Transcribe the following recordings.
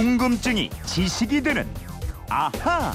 궁금증이 지식이 되는 아하.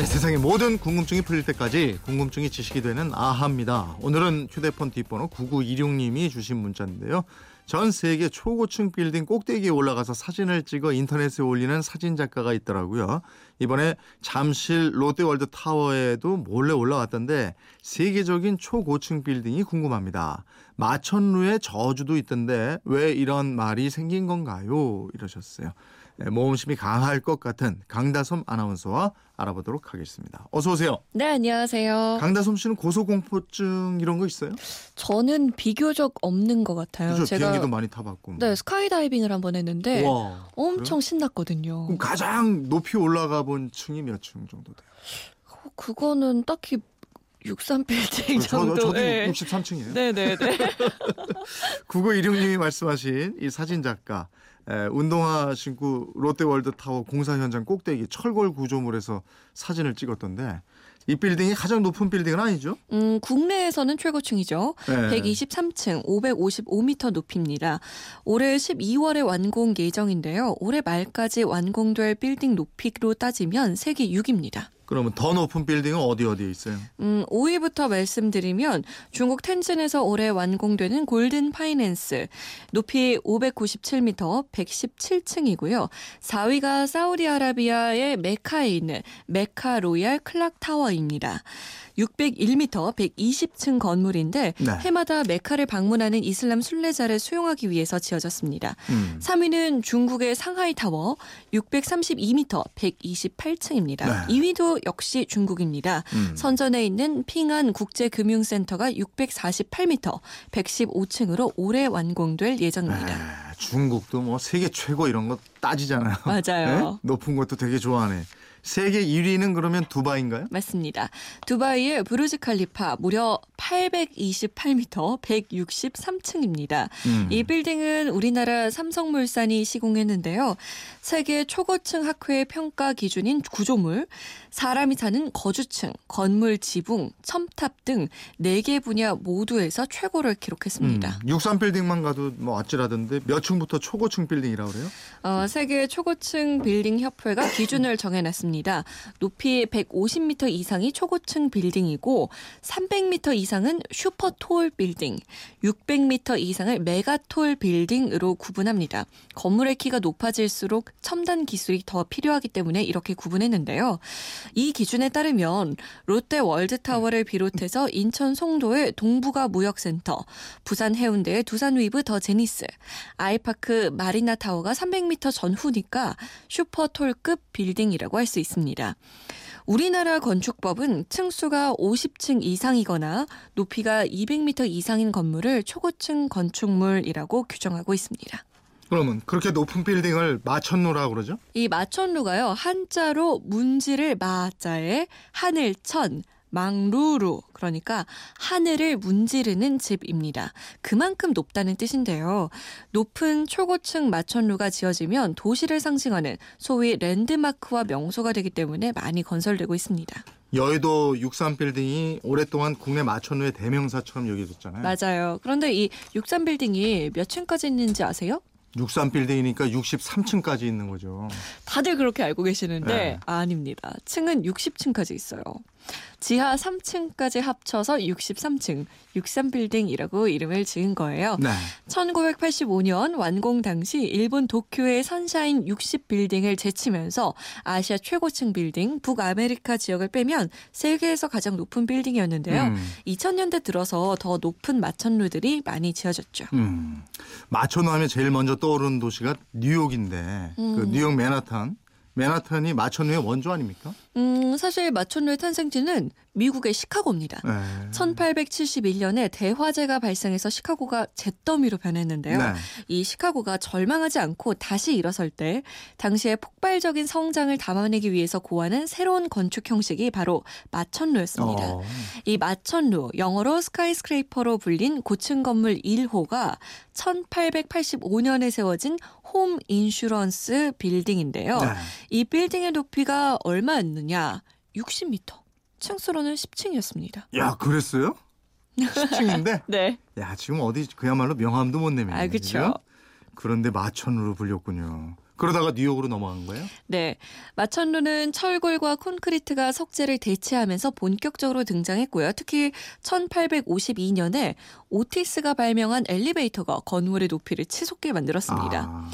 네, 세상의 모든 궁금증이 풀릴 때까지 궁금증이 지식이 되는 아하입니다. 오늘은 휴대폰 뒷번호 9926님이 주신 문자인데요. 전 세계 초고층 빌딩 꼭대기에 올라가서 사진을 찍어 인터넷에 올리는 사진 작가가 있더라고요. 이번에 잠실 롯데월드 타워에도 몰래 올라왔던데 세계적인 초고층 빌딩이 궁금합니다. 마천루의 저주도 있던데 왜 이런 말이 생긴 건가요? 이러셨어요. 네, 모험심이 강할 것 같은 강다솜 아나운서와 알아보도록 하겠습니다. 어서 오세요. 네, 안녕하세요. 강다솜 씨는 고소공포증 이런 거 있어요? 저는 비교적 없는 것 같아요. 그죠? 제가 비행기도 많이 타봤고. 뭐. 네 스카이다이빙을 한 번 했는데 와, 엄청 그래요? 신났거든요. 그럼 가장 높이 올라가 본 층이 몇 층 정도 돼요? 어, 그거는 딱히 63빌딩 저, 정도. 저도 네. 63층이에요. 네, 네, 네. 9916님이 말씀하신 이 사진 작가 에, 운동화 신고 롯데월드 타워 공사 현장 꼭대기 철골 구조물에서 사진을 찍었던데 이 빌딩이 가장 높은 빌딩은 아니죠? 음, 국내에서는 최고층이죠. 네. 123층, 555m 높이입니다. 올해 12월에 완공 예정인데요. 올해 말까지 완공될 빌딩 높이로 따지면 세계 6위입니다. 그러면 더 높은 빌딩은 어디 어디에 있어요? 음, 5위부터 말씀드리면 중국 텐진에서 올해 완공되는 골딘 파이낸스 높이 597m 117층이고요. 4위가 사우디아라비아의 메카에 있는 메카 로얄 클락 타워입니다. 601m 120층 건물인데 네. 해마다 메카를 방문하는 이슬람 순례자를 수용하기 위해서 지어졌습니다. 음. 3위는 중국의 상하이 타워 632m 128층입니다. 네. 2위도 역시 중국입니다. 음. 선전에 있는 핑안 국제금융센터가 648m 115층으로 올해 완공될 예정입니다. 에, 중국도 뭐 세계 최고 이런 거 따지잖아요. 맞아요. 네? 높은 것도 되게 좋아하네. 세계 1위는 그러면 두바이인가요? 맞습니다. 두바이의 부르즈 칼리파 무려 828m 163층입니다. 음. 이 빌딩은 우리나라 삼성물산이 시공했는데요. 세계 초고층 학회의 평가 기준인 구조물, 사람이 사는 거주층, 건물 지붕, 첨탑 등 4개 분야 모두에서 최고를 기록했습니다. 음, 63 빌딩만 가도 뭐 아찔하던데 몇 층부터 초고층 빌딩이라고 그래요? 어, 세계 초고층 빌딩 협회가 기준을 정해놨습니다. 높이 150m 이상이 초고층 빌딩이고 300m 이상은 supertall 빌딩, 600m 이상을 megatall 빌딩으로 구분합니다. 건물의 키가 높아질수록 첨단 기술이 더 필요하기 때문에 이렇게 구분했는데요. 이 기준에 따르면 롯데 월드타워를 비롯해서 인천 송도의 동부가 무역센터, 부산 해운대의 두산 위브 더 제니스, 아이파크 마리나 타워가 300m 전후니까 슈퍼톨급 빌딩이라고 할 수 있습니다. 우리나라 건축법은 층수가 50층 이상이거나 높이가 200m 이상인 건물을 초고층 건축물이라고 규정하고 있습니다. 그러면 그렇게 높은 빌딩을 마천루라고 그러죠? 이 마천루가요 한자로 문지를 마자에 하늘 천 망루루 그러니까 하늘을 문지르는 집입니다. 그만큼 높다는 뜻인데요. 높은 초고층 마천루가 지어지면 도시를 상징하는 소위 랜드마크와 명소가 되기 때문에 많이 건설되고 있습니다. 여의도 63 빌딩이 오랫동안 국내 마천루의 대명사처럼 여겨졌잖아요. 맞아요. 그런데 이 63 빌딩이 몇 층까지 있는지 아세요? 63 빌딩이니까 63층까지 있는 거죠. 다들 그렇게 알고 계시는데 네. 아닙니다. 층은 60층까지 있어요. 지하 3층까지 합쳐서 63층, 63빌딩이라고 이름을 지은 거예요. 네. 1985년 완공 당시 일본 도쿄의 선샤인 60빌딩을 제치면서 아시아 최고층 빌딩, 북아메리카 지역을 빼면 세계에서 가장 높은 빌딩이었는데요. 음. 2000년대 들어서 더 높은 마천루들이 많이 지어졌죠. 음. 마천루 하면 제일 먼저 떠오르는 도시가 뉴욕인데 그 음. 뉴욕 맨하탄. 맨하탄이 마천루의 원조 아닙니까? 음, 사실 마천루의 탄생지는 미국의 시카고입니다. 네. 1871년에 대화재가 발생해서 시카고가 잿더미로 변했는데요. 네. 이 시카고가 절망하지 않고 다시 일어설 때 당시의 폭발적인 성장을 담아내기 위해서 고안한 새로운 건축 형식이 바로 마천루였습니다. 어. 이 마천루, 영어로 스카이스크레이퍼로 불린 고층 건물 1호가 1885년에 세워진 홈 인슈런스 빌딩인데요. 네. 이 빌딩의 높이가 얼마였 느냐? 60m. 층수로는 10층이었습니다. 야, 그랬어요? 10층인데? 네. 야, 지금 어디 그야말로 명함도 못 내밀네. 아, 그쵸. 그런데 마천루로 불렸군요. 그러다가 뉴욕으로 넘어간 거예요? 네. 마천루는 철골과 콘크리트가 석재를 대체하면서 본격적으로 등장했고요. 특히 1852년에 오티스가 발명한 엘리베이터가 건물의 높이를 치솟게 만들었습니다. 아,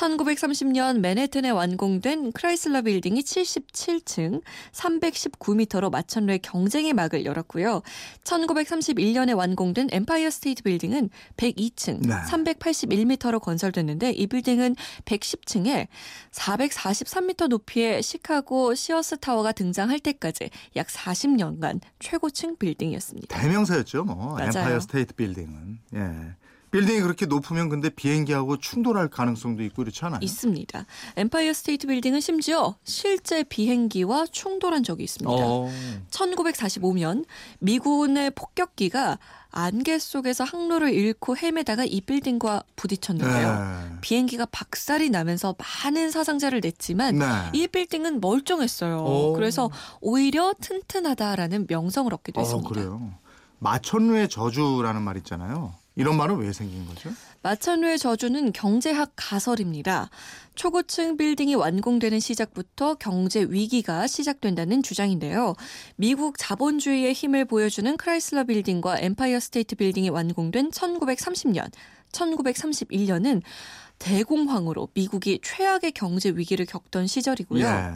1930년 맨해튼에 완공된 크라이슬러 빌딩이 77층 319m로 마천루의 경쟁의 막을 열었고요. 1931년에 완공된 엠파이어 스테이트 빌딩은 102층 네. 381m로 건설됐는데 이 빌딩은 110층에 443m 높이의 시카고 시어스 타워가 등장할 때까지 약 40년간 최고층 빌딩이었습니다. 대명사였죠, 뭐. 맞아요. 엠파이어 스테이트 빌딩은. 예. 빌딩이 그렇게 높으면 근데 비행기하고 충돌할 가능성도 있고 그렇지 않아요? 있습니다. 엠파이어 스테이트 빌딩은 심지어 실제 비행기와 충돌한 적이 있습니다. 어. 1945년 미군의 폭격기가 안개 속에서 항로를 잃고 헤매다가 이 빌딩과 부딪혔는데요. 네. 비행기가 박살이 나면서 많은 사상자를 냈지만 네. 이 빌딩은 멀쩡했어요. 오. 그래서 오히려 튼튼하다라는 명성을 얻기도 어, 했습니다. 그래요. 마천루의 저주라는 말 있잖아요. 이런 말은 왜 생긴 거죠? 마천루의 저주는 경제학 가설입니다. 초고층 빌딩이 완공되는 시점부터 경제 위기가 시작된다는 주장인데요. 미국 자본주의의 힘을 보여주는 크라이슬러 빌딩과 엠파이어 스테이트 빌딩이 완공된 1930년, 1931년은 대공황으로 미국이 최악의 경제 위기를 겪던 시절이고요. 예.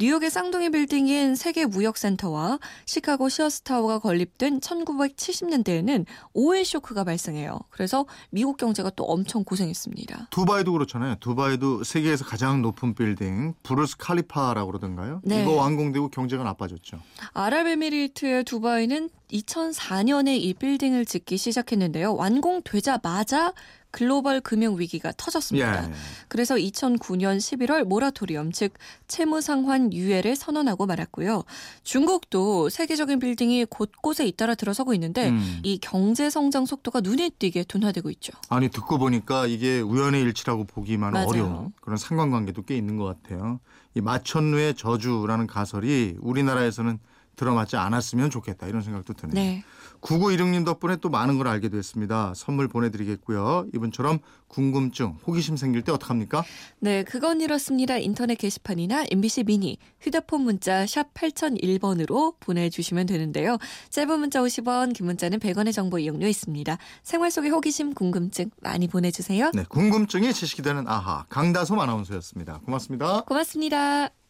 뉴욕의 쌍둥이 빌딩인 세계 무역센터와 시카고 시어스타워가 건립된 1970년대에는 오일 쇼크가 발생해요. 그래서 미국 경제가 또 엄청 고생했습니다. 두바이도 그렇잖아요. 두바이도 세계에서 가장 높은 빌딩 부르스 칼리파라고 그러던가요? 네. 이거 완공되고 경제가 나빠졌죠. 아랍에미리트의 두바이는 2004년에 이 빌딩을 짓기 시작했는데요. 완공되자마자 글로벌 금융 위기가 터졌습니다. 예. 그래서 2009년 11월 모라토리엄 즉 채무 상환 유예를 선언하고 말았고요. 중국도 세계적인 빌딩이 곳곳에 잇따라 들어서고 있는데 음. 이 경제 성장 속도가 눈에 띄게 둔화되고 있죠. 아니 듣고 보니까 이게 우연의 일치라고 보기만 맞아요. 어려운 그런 상관관계도 꽤 있는 것 같아요. 이 마천루의 저주라는 가설이 우리나라에서는 들어맞지 않았으면 좋겠다 이런 생각도 드네요. 네. 9916님 덕분에 또 많은 걸 알게 됐습니다. 선물 보내드리겠고요. 이분처럼 궁금증, 호기심 생길 때 어떡합니까? 네, 그건 이렇습니다. 인터넷 게시판이나 MBC 미니, 휴대폰 문자 샵 8001번으로 보내주시면 되는데요. 짧은 문자 50원, 긴 문자는 100원의 정보 이용료 있습니다. 생활 속의 호기심, 궁금증 많이 보내주세요. 네, 궁금증이 지식이 되는 아하 강다솜 아나운서였습니다. 고맙습니다. 고맙습니다.